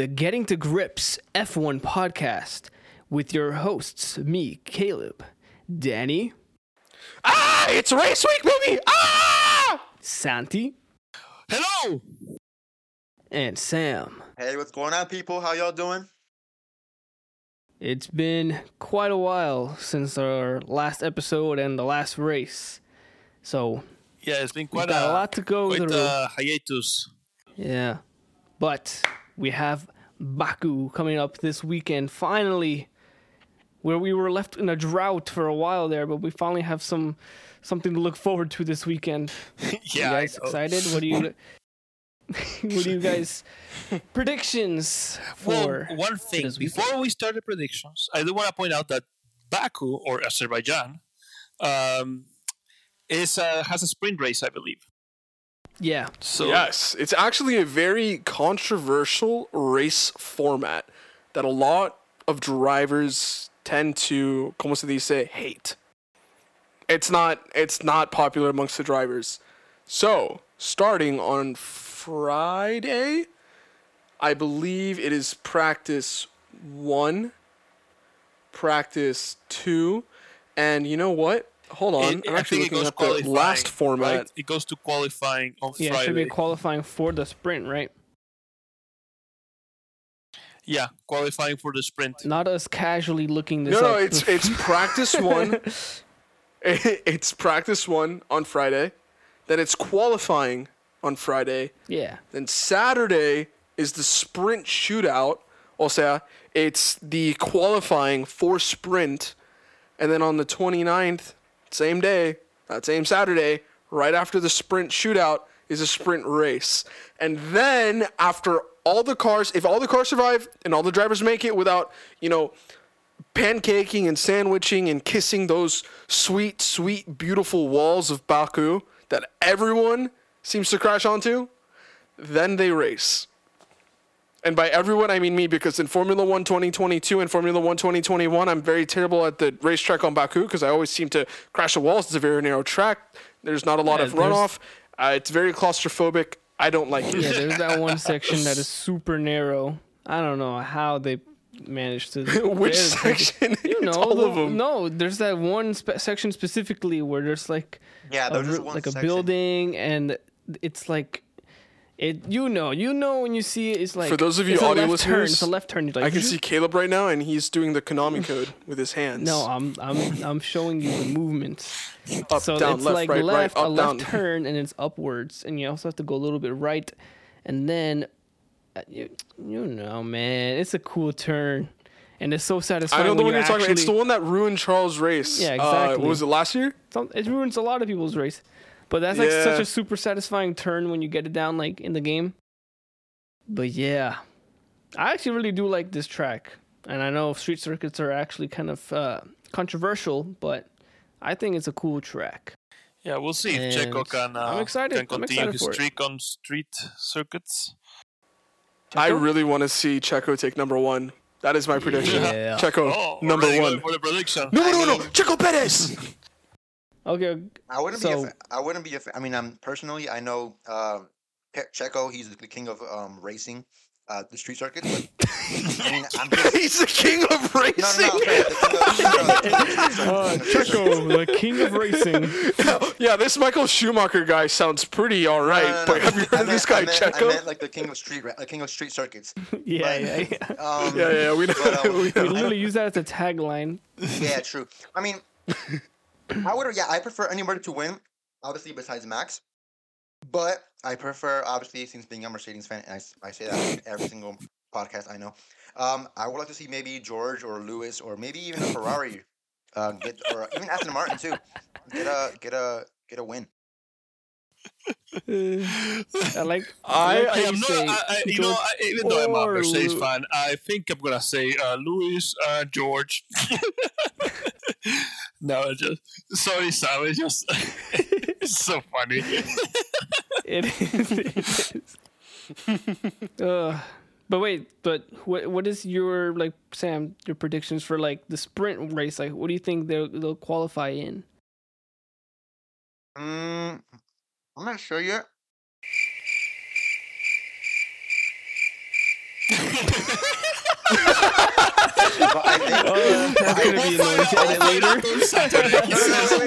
Welcome to the Getting to Grips F1 podcast with your hosts, me, Caleb, Danny, Ah, it's race week, baby! Ah! Santi, Hello. and Sam. Hey, what's going on, people? How y'all doing? It's been quite a while since our last episode and the last race. So, Yeah, it's been quite a a, lot to go quite through. a hiatus. Yeah. But we have Baku coming up this weekend. Finally, where we were left in a drought for a while there, but we finally have some something to look forward to this weekend. yeah, you guys excited? What do you What do you guys predictions for Well, one thing before we start the predictions, I do want to point out that Baku or Azerbaijan um, is uh, has a sprint race, I believe. Yeah. So Yes, it's actually a very controversial race format that a lot of drivers tend to, como se dice, hate. It's not it's not popular amongst the drivers. So, starting on Friday, I believe it is practice 1, practice 2, and you know what? Hold on. it- I'm actually think it looking goes at the qualifying. last format. right? It goes to qualifying on Yeah, it should be qualifying for the sprint, right? yeah, qualifying for the sprint. Not us casually looking this No, no, it's it's practice one. it's practice one on Friday. Then it's qualifying on Friday. yeah. Then Saturday is the sprint shootout. O sea, it's the qualifying for sprint. And then on the 29th, same day, that same Saturday, right after the sprint shootout, is a sprint race. And then after all the cars, if all the cars survive and all the drivers make it without, you know, pancaking and sandwiching and kissing those sweet, sweet, beautiful walls of Baku that everyone seems to crash onto, then they race. And by everyone, I mean me because in Formula One 2022 and Formula One 2021, I'm very terrible at the racetrack on Baku because I always seem to crash the walls. It's a very narrow track. There's not a lot Yeah, of runoff. Uh, it's very claustrophobic. I don't like it. Yeah, there's that one section that is super narrow. I don't know how they managed to. Which there's- section? You know, it's all the- of them. no. There's that one spe- section specifically where there's like Yeah, there's just re- one like a building, and it's like it. You know, you know when you see it, it's like For those of you a audio left turn, listeners, it's a left turn. Like, I can see Caleb right now, and he's doing the Konami code with his hands. No, I'm I'm I'm showing you the movement. up, so down, it's left, like right, left, right, a up, left down. turn, and it's upwards, and you also have to go a little bit right, and then, uh, you, you know, man, it's a cool turn, and it's so satisfying. I know the one you you're talking about. It's the one that ruined Charles' race. Yeah, Uh, exactly. what was it last year? It ruins a lot of people's race, but that's like such a super satisfying turn when you get it down like in the game. But yeah, I actually really do like this track, and I know street circuits are actually kind of uh, controversial, but I think it's a cool track. Yeah, we'll see if Checo can uh, I'm excited. can I'm continue excited his for it. streak on street circuits. I really want to see Checo take number one. That is my prediction. Yeah. Checo, Oh, number already one. going for the prediction. No, no, no, no. Checo Perez. Okay, I wouldn't So- be. A fa- I wouldn't be. A fa- I mean, um, personally, I know uh, Pe- Checo. He's the king of um, racing, uh, the street circuit. But I mean, I'm just. He's the king of racing. no, no. I'm uh. Checo, the king of racing. yeah, this Michael Schumacher guy sounds pretty all right. No, no, no, But no. have you heard I of this guy, I meant, Checo? I meant like the king of street, ra- the king of street circuits. Yeah, But, yeah, yeah. Um, yeah, yeah, we know. But, um, we We literally use that as a tagline. Yeah, true. I mean, I would. Yeah, I prefer anybody to win. Obviously, besides Max. But I prefer, obviously, since being a Mercedes fan, and I say that in every single podcast I know. Um, I would like to see maybe George or Lewis or maybe even a Ferrari, uh, get or even Aston Martin too, get a get a get a win. I like. I- I you am not. I, I, you know, I, even though I'm a or Mercedes Lu- fan, I think I'm gonna say uh, Louis uh, George. no, it's just sorry, Sam. It's just it's so funny. It is. It is. uh, but wait, but what what is your like Sam your predictions for like the sprint race? Like, what do you think they'll they'll qualify in? Mm, I'm not sure yet. But I think, Oh, that's gonna be annoying to edit later.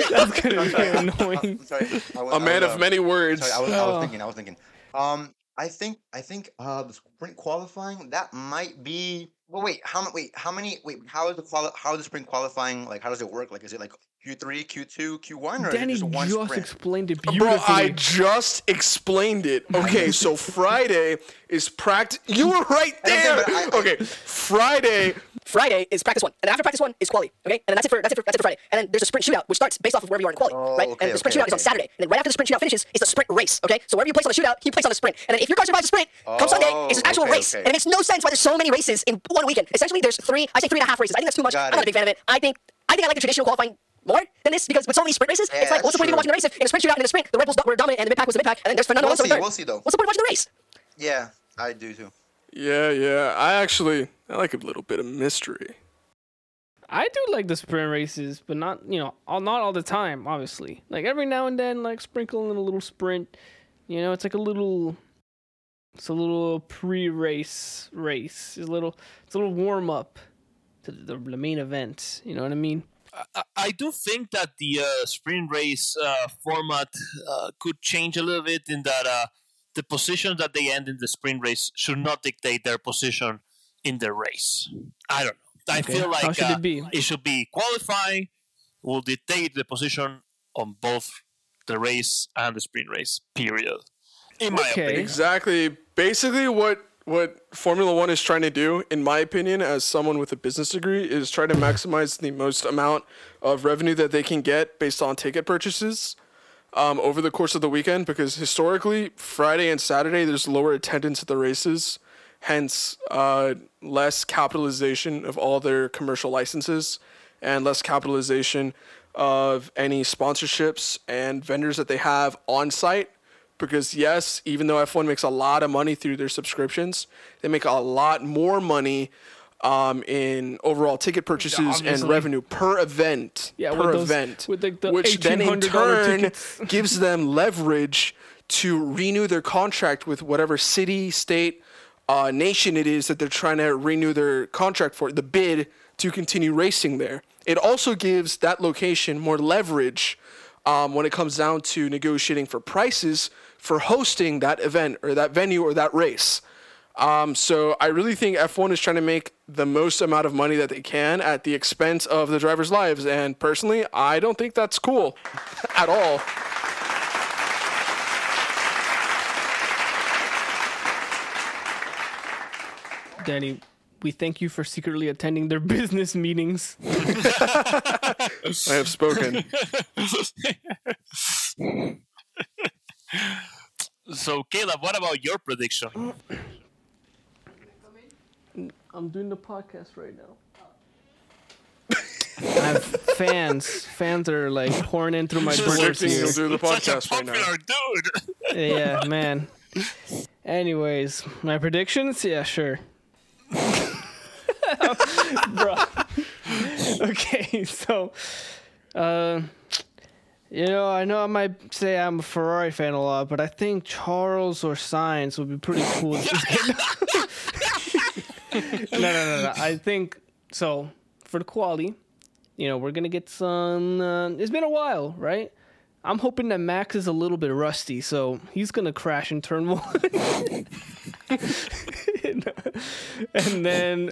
That's gonna be annoying. I'm sorry. Was, A I man was, of um, many words. Sorry, I was, I was Oh. thinking. I was thinking. Um, I think I think uh the sprint qualifying that might be. Well, wait. How many? Wait. How many? Wait. How is the quali- How is the sprint qualifying? Like, how does it work? Like, is it like Q three, Q two, Q one, or Danny is it just one just sprint? explained it beautifully. Bro, beautifully. I just explained it. Okay, so Friday is practice. You were right there. I- I- Okay, Friday. Friday is practice one, and then after practice one is quali. Okay, and then that's it for that's it for that's it for Friday. And then there's a sprint shootout, which starts based off of wherever you are in quali, Oh, right? okay, and the sprint okay, shootout is on. Saturday. And then right after the sprint shootout finishes, is the sprint race. Okay, so wherever you place on the shootout, you place on the sprint. And then if your car survives the sprint, come Sunday, oh, it's an Oh, actual okay, race. okay. And it makes no sense why there's so many races in one weekend. Essentially, there's three. I say three and a half races. I think that's too much. Got I'm not a it. big fan of it. I think I think I like the traditional qualifying more than this because with so many sprint races, Yeah, it's like what's the point of even watching the race if in a sprint shootout and in a sprint the Red Bulls were dominant and the mid pack was the mid pack and then there's Fernando We'll Alonso see, third. we'll see, though. What's the point of watching the race? Yeah, I do too. Yeah, yeah. I actually I like a little bit of mystery. I do like the sprint races, but not you know all, not all the time. Obviously, like every now and then, like sprinkle in a little sprint. You know, it's like a little, it's a little pre-race race. It's a little, it's a little warm up to the, the main event. You know what I mean? I, I do think that the uh, sprint race uh, format uh, could change a little bit in that uh, the position that they end in the sprint race should not dictate their position in the race. I don't know. I Okay. feel like How should uh, it be? it should be qualifying will dictate the position on both the race and the sprint race. Period. In my Okay. opinion. Exactly. Basically, what what Formula One is trying to do, in my opinion, as someone with a business degree, is try to maximize the most amount of revenue that they can get based on ticket purchases um, over the course of the weekend. Because historically, Friday and Saturday, there's lower attendance at the races, hence uh, less capitalization of all their commercial licenses and less capitalization of any sponsorships and vendors that they have on site because yes, even though F1 makes a lot of money through their subscriptions, they make a lot more money um, in overall ticket purchases and revenue per event. Yeah, per those- event, like, the which then in turn gives them leverage to renew their contract with whatever city, state, uh, nation it is that they're trying to renew their contract for, the bid to continue racing there. It also gives that location more leverage um, when it comes down to negotiating for prices for hosting that event or that venue or that race. Um, so I really think F1 is trying to make the most amount of money that they can at the expense of the drivers' lives. And personally, I don't think that's cool at all. Danny, we thank you for secretly attending their business meetings. I have spoken. So, Caleb, what about your prediction? I'm doing the podcast right now. I have fans. Fans are like pouring in through my doors Predicting you'll do the podcast right now. dude. Yeah, man. Anyways, my predictions? Yeah, sure. Bro. Okay, so uh you know, I know I might say I'm a Ferrari fan a lot, but I think Charles or Sainz would be pretty cool. no, no, no, no. I think so. For the quality, you know, we're gonna get some. Uh, it's been a while, right? I'm hoping that Max is a little bit rusty, so he's gonna crash in turn one. and then,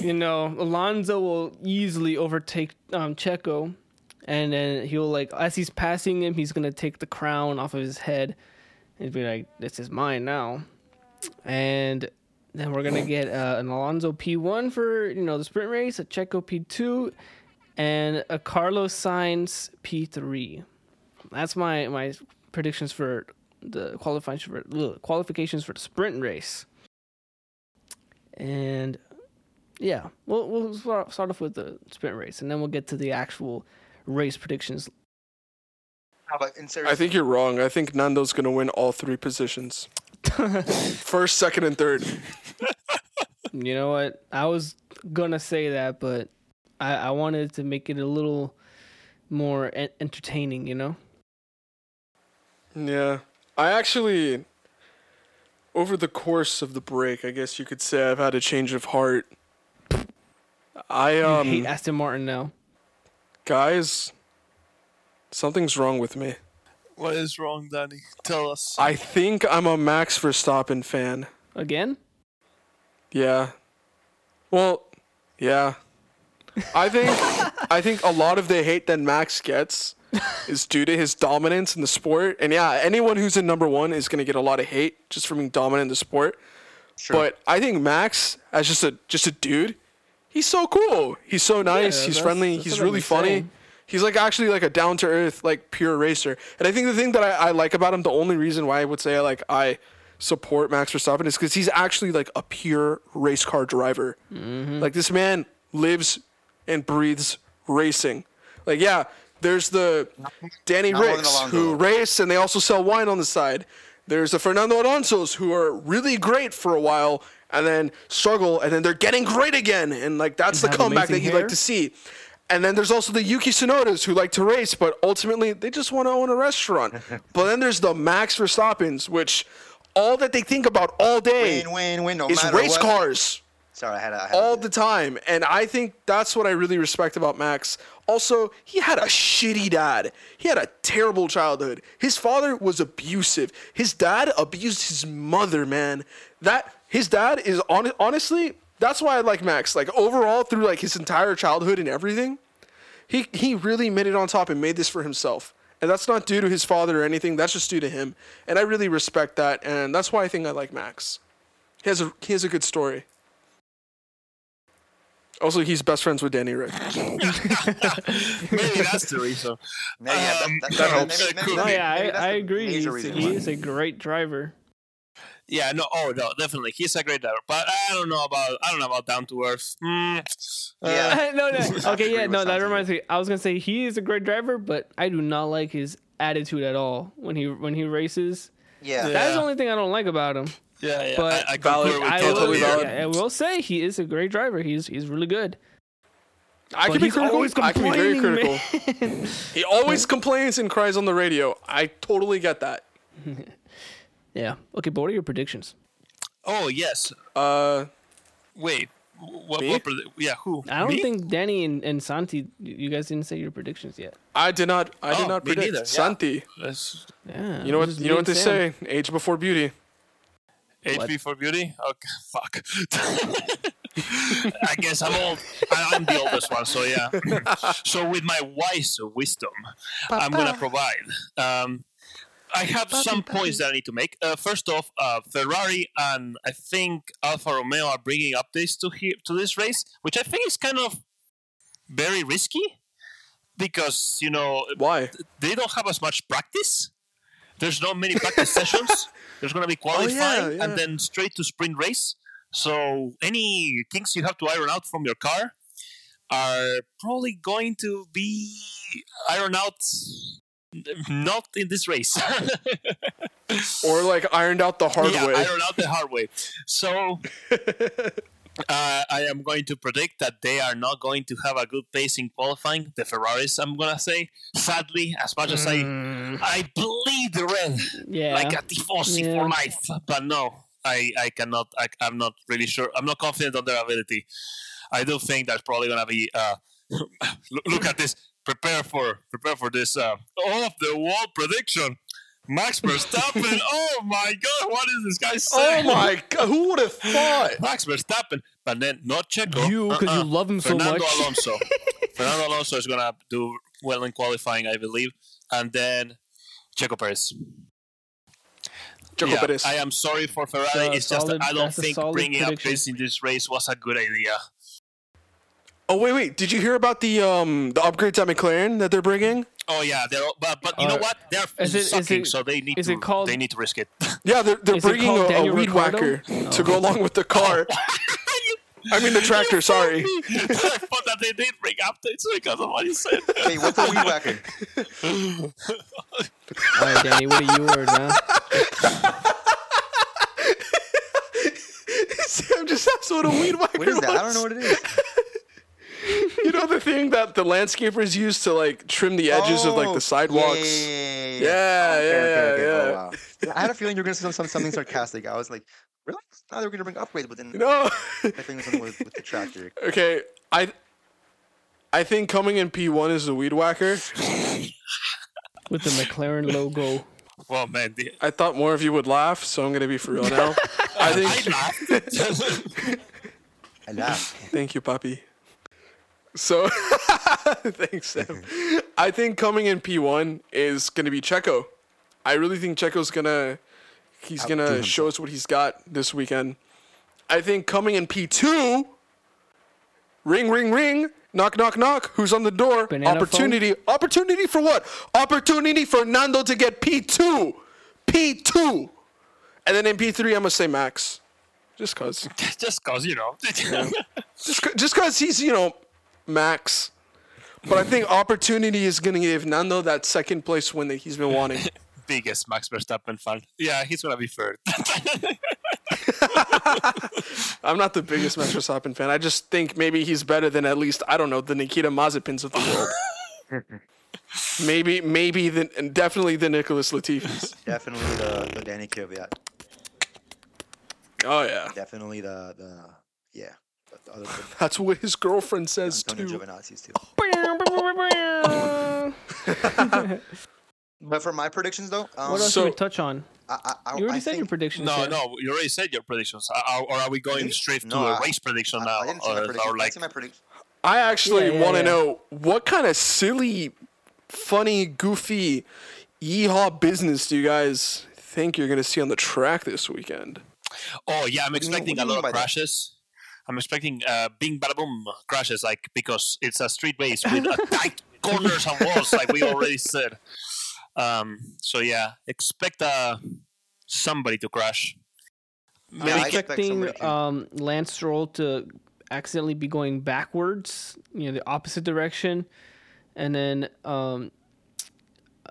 you know, Alonso will easily overtake um, Checo, and then he'll like as he's passing him, he's gonna take the crown off of his head, and be like, "This is mine now." And then we're gonna get uh, an Alonso P1 for you know the sprint race, a Checo P2, and a Carlos Sainz P3. That's my my predictions for the qualifications for ugh, qualifications for the sprint race. And yeah, we'll we'll start start off with the sprint race, and then we'll get to the actual race predictions. How about in serious? I think you're wrong. I think Nando's going to win all three positions first, second, and third. You know what? I was gonna say that, but I, I wanted to make it a little more en- entertaining. You know? Yeah. I actually, over the course of the break, I guess you could say I've had a change of heart I I um hate Aston Martin now. guys, something's wrong with me. What is wrong, Danny? Tell us. I think I'm a Max Verstappen fan. Again? Yeah. Well, yeah. I think I think a lot of the hate that Max gets is due to his dominance in the sport. And yeah, anyone who's in number one is gonna get a lot of hate just for being dominant in the sport. Sure. But I think Max, as just a just a dude, he's so cool. He's so nice. he's that's- friendly. that's he's really funny. saying. He's like actually like a down to earth, like pure racer. And I think the thing that I, I like about him, the only reason why I would say like I support Max Verstappen is because he's actually like a pure race car driver. Mm-hmm. Like this man lives and breathes racing. Like yeah, there's the Danny not Ricks who race and they also sell wine on the side. There's the Fernando Alonso's who are really great for a while and then struggle and then they're getting great again and like that's the comeback that amazing you hair. like to see. And then there's also the Yuki Tsunodas who like to race, but ultimately they just want to own a restaurant. but then there's the Max Verstappens, which all that they think about all day Win, win, win. No is race what. cars Sorry, I had. a- I had all a- the time. And I think that's what I really respect about Max. Also, he had a shitty dad. He had a terrible childhood. His father was abusive. His dad abused his mother, man. That his dad is on honestly, that's why I like Max. Like overall through like his entire childhood and everything, he he really made it on top and made this for himself. And that's not due to his father or anything. That's just due to him. And I really respect that and that's why I think I like Max. He has a he has a good story. Also, he's best friends with Danny Rick. Maybe that's the reason. Maybe, yeah, Um, that, that, that maybe- helps. maybe- It maybe No, yeah, I, I agree. He's, he why. is a great driver. Yeah, no, oh no, definitely, he's a great driver. But I don't know about, I don't know about down to earth. Mm, uh, Yeah. no, no. Okay, yeah, no, that reminds me. I was gonna say he is a great driver, but I do not like his attitude at all when he when he races. Yeah. Yeah. That's the only thing I don't like about him. Yeah, yeah. But I, I Valid. concur I you. will, totally yeah. I will say he is a great driver. He's he's really good. I But can be critical. always I can be very complaining, critical. man. He always complains and cries on the radio. I totally get that. yeah. Okay, but what are your predictions? Oh yes. Uh, Wait. What? Me? what yeah. Who? I don't Me? think Danny and, and Santi, you guys didn't say your predictions yet. I did not. I did Oh, not predict. neither, yeah. Santi. That's Yeah. You know what? You know what they Sam. say? Age before beauty. HP for beauty. Okay. Fuck. I guess I'm old. I'm the oldest one, so yeah. so with my wise wisdom, I'm gonna provide. Um, I have some points that I need to make. Uh, first off, uh, Ferrari and I think Alfa Romeo are bringing updates to here to this race, which I think is kind of very risky because you know Why? they don't have as much practice. There's not many practice sessions. There's going to be qualifying Oh, yeah. and then straight to sprint race. So any kinks you have to iron out from your car are probably going to be ironed out not in this race. Or like ironed out the hard yeah, way. iron out the hard way. So uh, I am going to predict that they are not going to have a good pace in qualifying. The Ferraris, I'm gonna say, sadly, as much as I I bleed red Yeah. like a tifosi Yeah. for life, but no, I I cannot. I, I'm not really sure. I'm not confident on their ability. I do think that's probably gonna be. Uh, look, look at this. Prepare for prepare for this uh, off the wall prediction. Max Verstappen. oh my God! What is this guy oh saying? oh my god! Who would have thought? Max Verstappen, but then not Checo. You, 'cause you uh-uh. love him so Fernando much. Alonso. Fernando Alonso is gonna do well in qualifying, I believe, and then Checo Perez. Checo Yeah, Perez. I am sorry for Ferrari. So, it's just solid- I don't think solid bringing up prediction. pace in this race was a good idea. Oh wait, wait. Did you hear about the um the upgrades at McLaren that they're bringing? Oh yeah, they're but but you know Uh, what? They're is it- is sucking, it- so they need is to it called- they need to risk it. Yeah, they're they're Is bringing a, a weed Ricciardo? whacker to go along with the car. I mean the tractor. Sorry. I thought that they did bring updates because of what you said. Hey, what's a weed whacker? All right, Danny, what are yours, man? Sam just asked what a weed whacker What is that? I don't know what it is. You know the thing that the landscapers use to like trim the edges of like Oh, the sidewalks. Yeah, Yeah, oh, Okay, okay, yeah, okay. Oh, yeah. Oh, wow. I had a feeling you were going to say some, something sarcastic. I was like, really? Now they're going to bring upgrades, but then No. I think it was something with, with the tractor. okay. I I think coming in P1 is the weed whacker. with the McLaren logo. Well, man, the, I thought more of you would laugh, so I'm gonna be for real now. I I think. I laugh. Thank you, puppy. So, thanks, Sam. I think coming in P1 is gonna be Checo. I really think Checo's gonna he's Outdo gonna show us what he's got this weekend. I think coming in P2, ring, ring, ring, knock, knock, knock. Who's on the door? Banana Opportunity. Opportunity for what? Opportunity for Nando to get P2. P2. And then in P3, I'm gonna say Max, just cause. just cause you know. Just, c- just because he's, you know, Max. But I think opportunity is going to give Nando that second place win that he's been wanting. Biggest Max Verstappen fan. Yeah, he's gonna be third. I'm not the biggest Max Verstappen fan. I just think maybe he's better than at least, I don't know, the Nikita Mazepins of the world. maybe, maybe, the, and definitely the Nicholas Latifis. Definitely the, the Danny Kvyat. Oh, yeah. Definitely the the yeah. The, the other That's what his girlfriend says, Antonio too. Giovinazzi's too. But for my predictions though, um, What else So- do we touch on? I, I, I, You already I said your predictions. no, yeah. no, you already said your predictions. Are, or are we going Really? straight to No, a I- race prediction I, now? I didn't see or, my or predictions. I see my predictions. I actually Yeah, yeah, want to yeah. know what kind of silly, funny, goofy, yeehaw business do you guys think you're going to see on the track this weekend? oh yeah, I'm What mean- expecting a lot by of that? crashes. I'm expecting uh, bing bada boom crashes, like because it's a street race with uh, tight corners and walls, like we already said. Um, so yeah, expect uh, somebody to crash. Maybe I I'm expecting somebody um, Lance Stroll to accidentally be going backwards, you know, the opposite direction, and then um,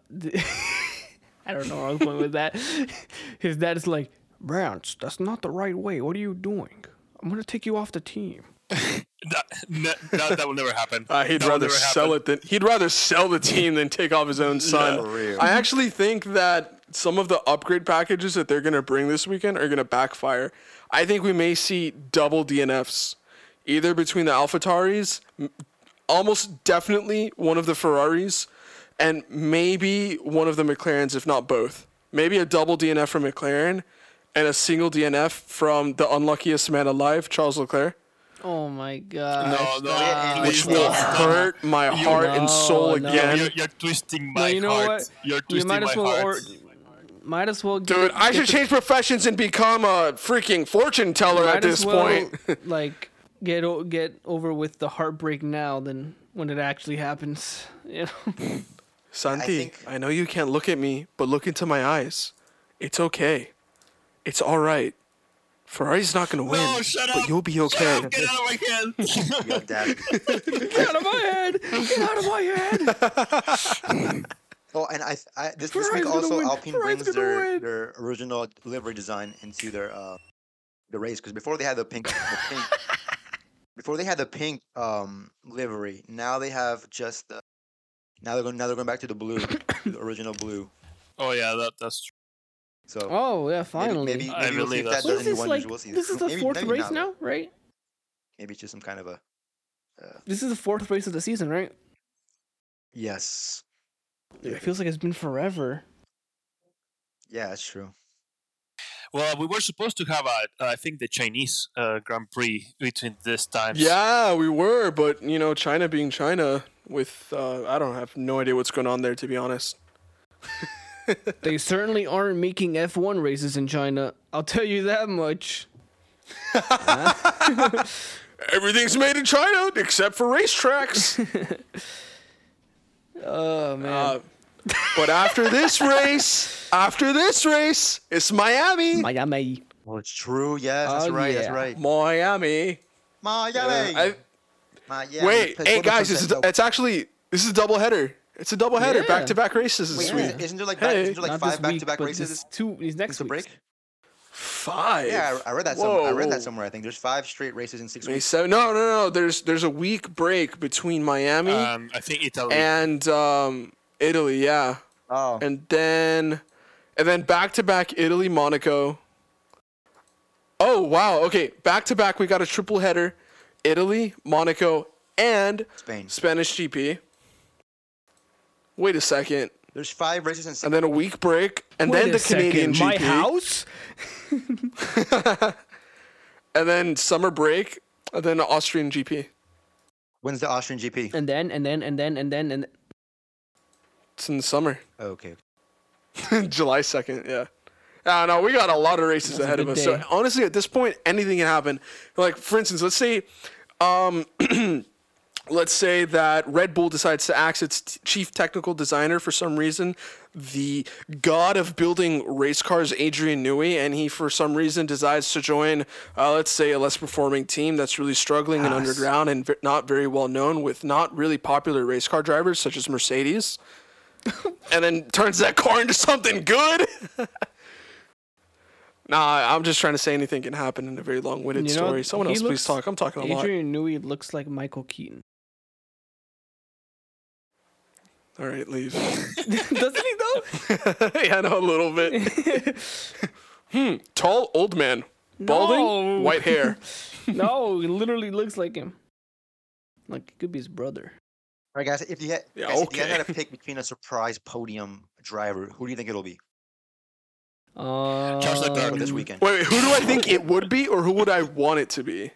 the I don't know where I was going with that. His dad is like, Browns, that's not the right way. What are you doing? I'm gonna take you off the team. that, that, that will never happen. Uh, he'd That rather sell happen. it than he'd rather sell the team than take off his own son. For real. I actually think that some of the upgrade packages that they're gonna bring this weekend are gonna backfire. I think we may see double DNFs, either between the AlphaTauris, m- almost definitely one of the Ferraris, and maybe one of the McLarens, if not both. Maybe a double DNF from McLaren and a single DNF from the unluckiest man alive, Charles Leclerc, Oh my god. No, no, Yeah, which will stop. hurt my heart and soul no. again. You're, you're twisting No, my you know heart. what? You're You might as my well, heart. or, might as well. Get, Dude, I should the- change professions and become a freaking fortune teller at this as well, point. like get o- get over with the heartbreak now than when it actually happens. You know. Santi, think- I know you can't look at me, but look into my eyes. It's okay. It's all right. Ferrari's not gonna win, No, shut up. but you'll be Shut okay. up, get out of my hand. Yo, Dad. Get out of my head! Get out of my head! Oh, and I, I this, this week also win. Alpine Ferrari's brings their, win. their original livery design into their uh the race because before they had the pink, the pink before they had the pink um livery. Now they have just the now they're going now they're going back to the blue, the original blue. oh yeah, that, that's true. So Oh yeah, maybe finally. maybe, I maybe we'll see believe if that's that what does is any this wonders. like? We'll see. This is the Maybe- fourth maybe race not, now, right? Maybe it's just some kind of a This is the fourth race of the season, right? yes. It feels like it's been forever. Yeah, that's true. Well, we were supposed to have a, I think, the Chinese uh, Grand Prix between this time. Yeah, we were, but you know, China being China, with uh, I don't have no idea what's going on there to be honest. They certainly aren't making F1 races in China. I'll tell you that much. Everything's made in China except for racetracks. Oh man. uh, but after this race, after this race, it's Miami. Miami. Well, it's true. Yes, that's Oh, right. That's right. Miami. Miami. I- Miami. Wait, hey guys, it's, it's actually this is a double header. It's a double header, Yeah. back to back races this Wait, week. isn't, isn't there like back, Hey. isn't there like five back to back races this two. These next since week. break? Five. Yeah, I, I read that. Somewhere. I read that somewhere. I think there's five straight races in six May weeks. seven- No, no, no. There's there's a week break between Miami Um, I think Italy. and um, Italy. Yeah, Oh, and then and then back to back Italy, Monaco. Oh wow. Okay, back to back. We got a triple header: Italy, Monaco, and Spain. Spanish GP. Wait a second. There's five races in And then a week break, and Wait then a the Canadian second, my house. and then summer break, and then Austrian GP. When's the Austrian GP? And then and then and then and then and It's in the summer. Oh, okay. July 2nd, yeah. I know we got a lot of races That's ahead of good us. So honestly, at this point, anything can happen. Like for instance, let's say, um, let's say that Red Bull decides to axe its t- chief technical designer for some reason, the god of building race cars, Adrian Newey, and he for some reason decides to join, uh, let's say, a less performing team that's really struggling and underground and v- not very well known with not really popular race car drivers such as Mercedes and then turns that car into something good. nah, I'm just trying to say anything can happen in a very long-winded You know, story. Someone else, please talk. I'm talking a lot. Adrian Newey looks like Michael Keaton. All right, leave. Doesn't he though? yeah, I know a little bit. hmm, tall old man, balding, No. white hair. no, he literally looks like him. Like it could be his brother. All right, guys. If you had, Yeah, guys, if you had to pick between a surprise podium driver, who do you think it'll be Um, Leclerc. for this weekend? Wait, wait, who do I think it would be, or who would I want it to be?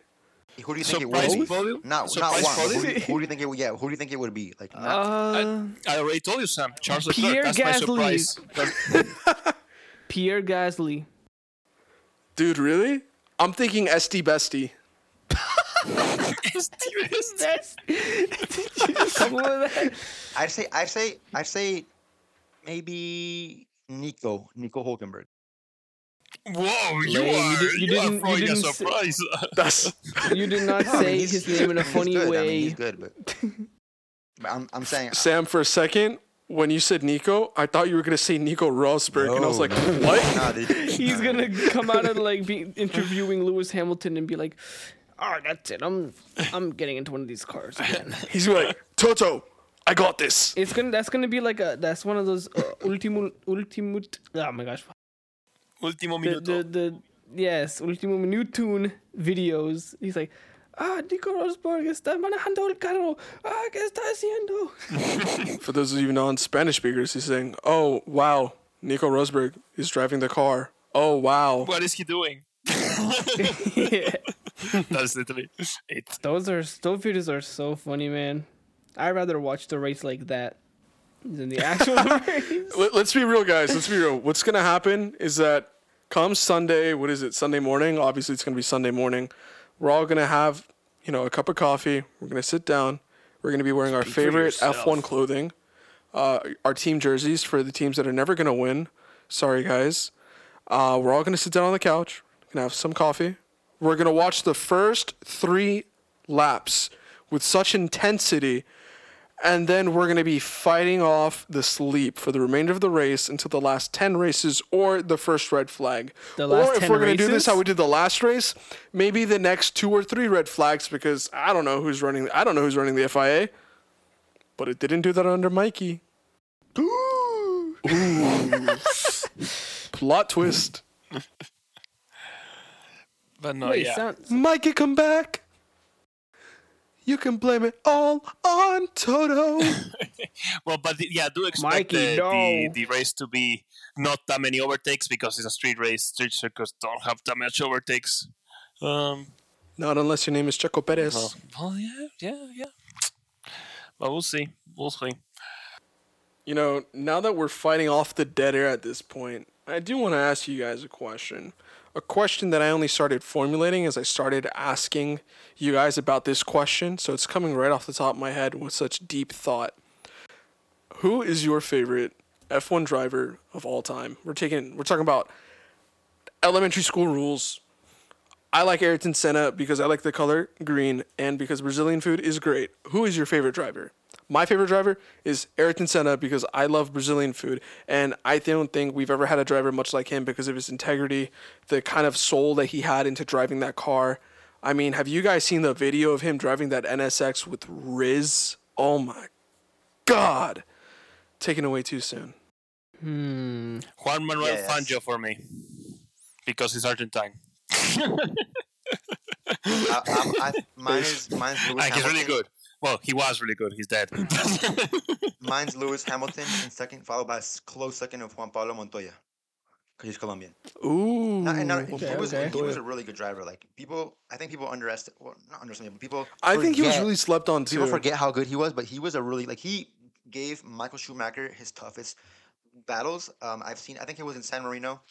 Who do you think Surprise it would be? podium? Not, not one. Who, do you- who do you think it would? Yeah, who do you think it would be? Like, not, Uh, I already told you, Sam. Charles Pierre Leclerc. That's my Gasly. surprise. Pierre Gasly. Dude, really? I'm thinking SD Bestie. That's. Did you just come up with that? I'd say, I'd say, I'd say, maybe Nico, Nico Hulkenberg. Whoa, you Lame, you did- you you didn't- are you throwing a didn't say- surprise. That's You did not No, I mean, say his name in a he's funny good. I way. mean, he's good, but, but I'm, I'm saying, Sam. For a second, when you said Nico, I thought you were gonna say Nico Rosberg, and I was like, no. what? nah, dude, He's nah. gonna come out and like be interviewing Lewis Hamilton and be like, "All right, that's it. I'm I'm getting into one of these cars again." He's like, Toto, I got this. It's gonna that's gonna be like a that's one of those uh, ultimo ultimate oh my gosh Ultimo the, minuto. the the yes ultimo minutun videos. He's like. Ah, Nico Rosberg está manejando el carro. Ah, ¿qué está haciendo? For those of you non-Spanish speakers, he's saying, "Oh wow, Nico Rosberg is driving the car. Oh wow." What is he doing? yeah. That's literally it. Those are those videos are so funny, man. I'd rather watch the race like that than the actual race. Let, us be real, guys. Let's be real. What's gonna happen is that come Sunday, what is it? Sunday morning. Obviously, it's gonna be Sunday morning. We're all gonna have, you know, a cup of coffee. We're gonna sit down. We're gonna be wearing our Speak for favorite. F1 clothing, uh, our team jerseys for the teams that are never gonna win. Sorry, guys. Uh, we're all gonna sit down on the couch. Gonna have some coffee. We're gonna watch the first three laps with such intensity and then we're going to be fighting off the sleep for the remainder of the race until the last 10 races or the first red flag. The last or if 10 we're going to do this how we did the last race, maybe the next two or three red flags because I don't know who's running I don't know who's running the FIA. But it didn't do that under Mikey. Ooh. Plot twist. But no, Wait, yeah. sounds Mikey come back. You can blame it all on Toto. Well, but the, yeah, do expect Mikey, the, the, no. the race to be not that many overtakes because it's a street race. Street circuits don't have that much overtakes. Um, Not unless your name is Checo Perez. well, well, yeah, yeah, yeah. But we'll see. We'll see. You know, now that we're fighting off the dead air at this point, I do want to ask you guys a question. A question that I only started formulating as I started asking you guys about this question, so it's coming right off the top of my head with such deep thought. Who is your favorite F1 driver of all time? We're taking we're talking about elementary school rules. I like Ayrton Senna because I like the color green and because Brazilian food is great. Who is your favorite driver? My favorite driver is Ayrton Senna because I love Brazilian food and I don't think we've ever had a driver much like him because of his integrity, the kind of soul that he had into driving that car. I mean, have you guys seen the video of him driving that NSX with Riz? Oh my god. Taken away too soon. hmm. Juan Manuel Yes. Fangio for me because he's Argentine. I, I'm, I, mine is mine's Lewis and he's really good. Well, he was really good. He's dead. Mine's Lewis Hamilton in second, followed by a s- close second of Juan Pablo Montoya. Because he's Colombian. Ooh. Not, and not, he, was, okay. he was a really good driver. Like people, I think people underestimate. Well, not underestimate, but people. I think he was really slept on too. People forget how good he was, but he was a really like he gave Michael Schumacher his toughest battles. Um, I've seen. I think it was in San Marino,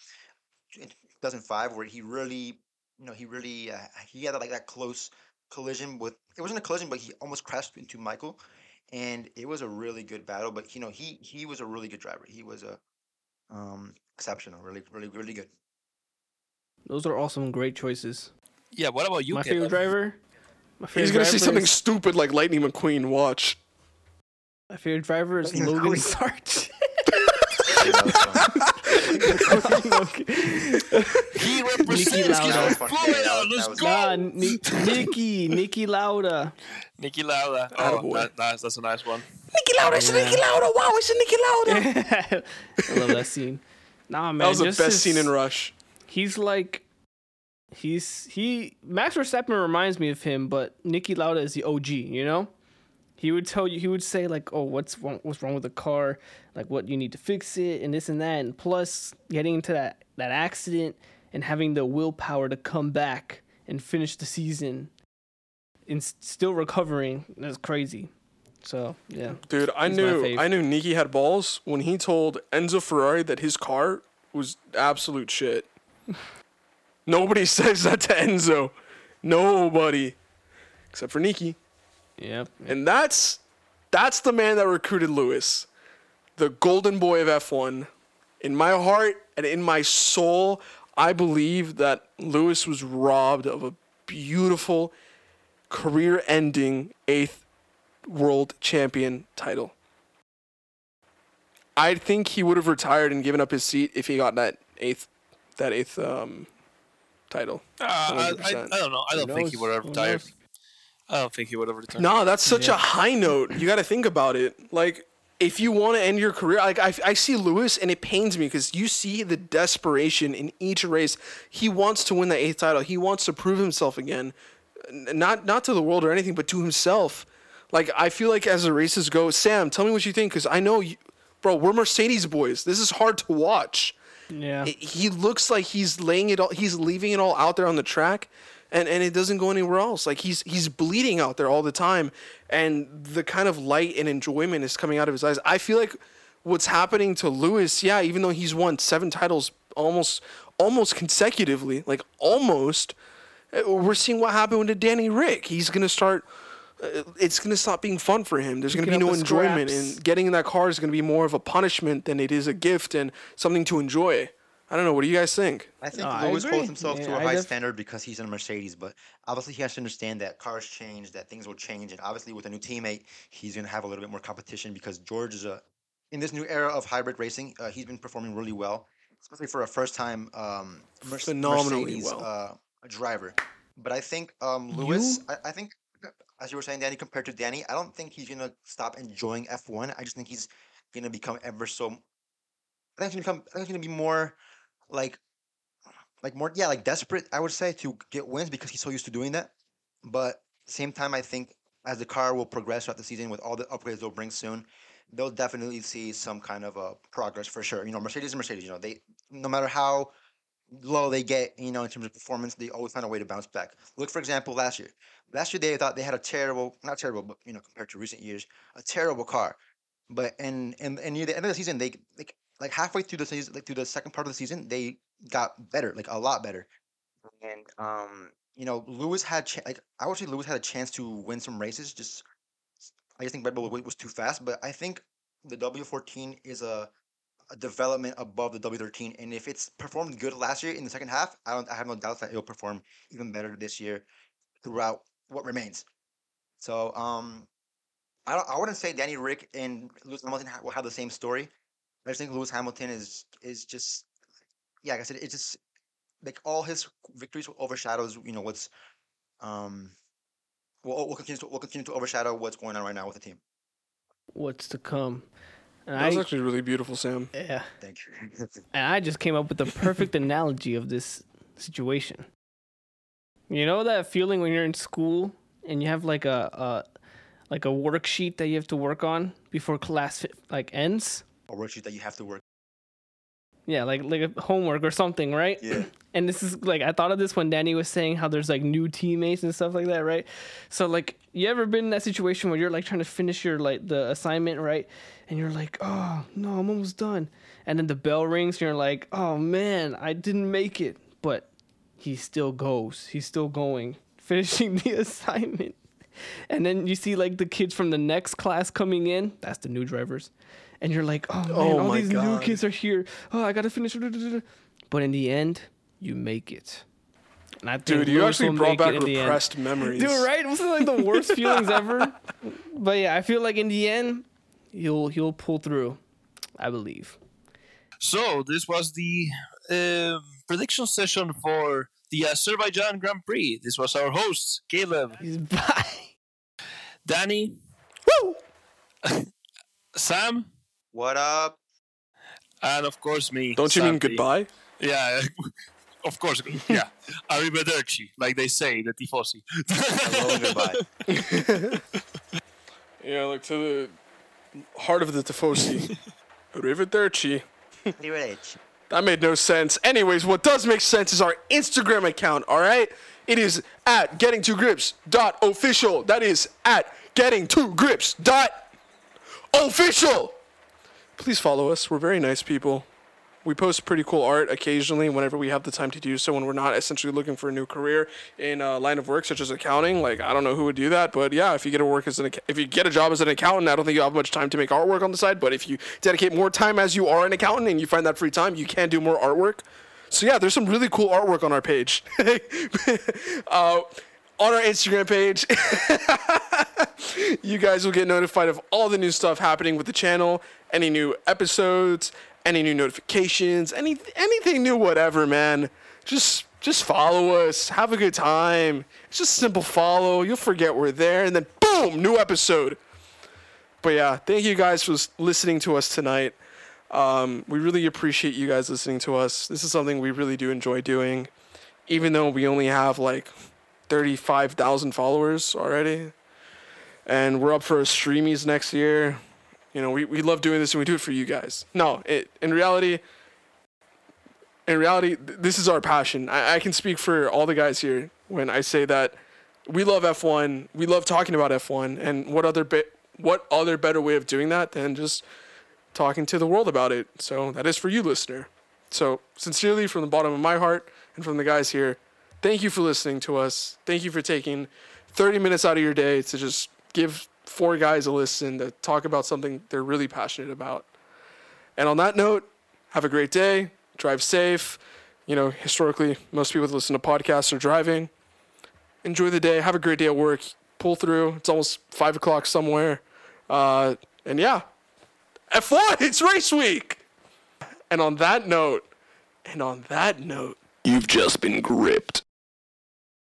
in 2005, where he really, you know, he really uh, he had like that close collision with. It wasn't a collision, but he almost crashed into Michael, and it was a really good battle. But you know, he he was a really good driver. He was a um exceptional, really, really, really good. Those are all some great choices. yeah. What about you, my Caleb? favorite driver. My favorite He's gonna say something is- stupid like Lightning McQueen. Watch. My favorite driver is Lightning Logan McQueen. Sarge. Yeah, that was fun. He represents Lauda. California. That was- Let's go. nah, Ni- Niki, Niki Lauda. Niki Lauda. Oh, Attaboy. that, that's, that's a nice one. Niki Lauda, it's Niki Lauda. Wow, it's a Niki Lauda. I love that scene. Nah, man, that was the best his- scene in Rush. He's like, he's he. Max Verstappen reminds me of him, but Niki Lauda is the OG. You know, he would tell you, he would say like, "Oh, what's wrong? What's wrong with the car? Like, what you need to fix it, and this and that." And plus, getting into that that accident and having the willpower to come back and finish the season, and s- still recovering. That's crazy. So yeah, Dude, I knew. I knew Niki had balls when he told Enzo Ferrari that his car was absolute shit. Nobody says that to Enzo. Nobody. Except for Niki. Yep. And that's that's the man that recruited Lewis. The golden boy of F1. In my heart and in my soul, I believe that Lewis was robbed of a beautiful career-ending eighth world champion title. I think he would have retired and given up his seat if he got that eighth that eighth um, title. Uh, I, I, I don't know. I don't think he would have retired. Knows? I don't think he would have retired. No, that's such a high note. You got to think about it. Like, if you want to end your career, like I, I see Lewis, and it pains me because you see the desperation in each race. He wants to win the eighth title. He wants to prove himself again, not not to the world or anything, but to himself. Like I feel like as the races go, Sam, tell me what you think because I know, you, bro, we're Mercedes boys. This is hard to watch Yeah. it- he looks like he's laying it all he's leaving it all out there on the track and and it doesn't go anywhere else like he's he's bleeding out there all the time and the kind of light and enjoyment is coming out of his eyes i feel like what's happening to lewis yeah even though he's won seven titles almost almost consecutively like almost uh, we're seeing what happened to danny rick he's gonna start uh, it's gonna stop being fun for him. There's gonna be no enjoyment, scraps. and getting in that car is gonna be more of a punishment than it is a gift and something to enjoy. I don't know. What do you guys think? I think No, I Lewis agree. holds himself Yeah, to a I high def- standard because he's in a Mercedes, but obviously he has to understand that cars change, that things will change, and obviously with a new teammate, he's going to have a little bit more competition because George is a in this new era of hybrid racing, uh, he's been performing really well, especially for a first-time um, Merce- Phenomenally Mercedes well. uh, a driver. But I think um, Lewis, I, I think, as you were saying, Danny, compared to Danny, I don't think he's going to stop enjoying F1. I just think he's going to become ever so. I think he's going to become. I think he's going to be more like like more yeah like desperate i would say to get wins because he's so used to doing that. But same time i think as the car will progress throughout the season with all the upgrades they'll bring soon they'll definitely see some kind of a progress for sure. You know mercedes is mercedes you know they no matter how low they get you know in terms of performance they always find a way to bounce back. Look for example last year. Last year they thought they had a terrible not terrible but you know compared to recent years a terrible car. But and and, and near the end of the season they like like halfway through the season like through the second part of the season they got better, like a lot better. And um, you know, Lewis had ch- like I would say Lewis had a chance to win some races. Just I just think Red Bull was too fast, but I think the W14 is a, a development above the W13. And if it's performed good last year in the second half, I don't I have no doubts that it'll perform even better this year throughout what remains. So um, I don't, I wouldn't say Danny Rick and Lewis Hamilton ha- will have the same story. I just think Lewis Hamilton is is just yeah, like I said, it's just like all his victories overshadows, you know, what's um will will continue to will continue to overshadow what's going on right now with the team. What's to come? And That was I, actually really beautiful, Sam. yeah, Thank you. and I just came up with the perfect analogy of this situation. You know that feeling when you're in school and you have like a a like a worksheet that you have to work on before class like ends. A worksheet that you have to work. Yeah, like like a homework or something, right? Yeah. And this is like I thought of this when Danny was saying how there's like new teammates and stuff like that, right? So like you ever been in that situation where you're like trying to finish your like the assignment, right? And you're like, "Oh, no, I'm almost done." And then the bell rings and you're like, "Oh man, I didn't make it." But he still goes. He's still going, finishing the assignment. And then you see like the kids from the next class coming in. That's the new drivers. And you're like, oh man, Oh all my these new kids are here. Oh, I gotta finish. But in the end, you make it. And I think Dude, you Lewis actually brought back in end. repressed memories. Dude, right? Wasn't it like the worst feelings ever? But yeah, I feel like in the end, he'll he'll pull through. I believe. So this was the um prediction session for the Azerbaijan Grand Prix. This was our host Caleb, He's bye. Danny, Woo! Sam, What up? and of course me. Don't you mean goodbye? Yeah, of course. Yeah, arrivederci, like they say, the tifosi. Hello goodbye. Yeah, like to the heart of the Tifosi. Arrivederci. Arrivederci. That made no sense. Anyways, what does make sense is our Instagram account, all right? It is at getting to grips dot official. That is at getting to grips dot official. Please follow us. We're very nice people. We post pretty cool art occasionally whenever we have the time to do so when we're not essentially looking for a new career in a line of work such as accounting. Like I don't know who would do that, but yeah, if you get a work as an if you get a job as an accountant, I don't think you have much time to make artwork on the side, but if you dedicate more time as you are an accountant and you find that free time, you can do more artwork. So yeah, there's some really cool artwork on our page. uh, on our Instagram page. you guys will get notified of all the new stuff happening with the channel, any new episodes, any new notifications, any anything new, whatever, man. Just just follow us, have a good time. It's just simple follow. You'll forget we're there, and then boom, new episode. But yeah, thank you guys for listening to us tonight. Um, we really appreciate you guys listening to us. This is something we really do enjoy doing, even though we only have like 35,000 followers already. And we're up for a Streamys next year. You know, we, we love doing this and we do it for you guys. No, it in reality, in reality, th- this is our passion. I, I can speak for all the guys here when I say that we love F1. We love talking about F1. And what other bit, what other better way of doing that than just talking to the world about it? So that is for you, listener. So sincerely, from the bottom of my heart and from the guys here, thank you for listening to us. Thank you for taking 30 minutes out of your day to just give four guys a listen to talk about something they're really passionate about. And on that note, have a great day. Drive safe. You know, historically, most people that listen to podcasts are driving. Enjoy the day. Have a great day at work. Pull through. It's almost five o'clock somewhere. Uh, and yeah, F1, it's race week. And on that note, and on that note, you've just been gripped.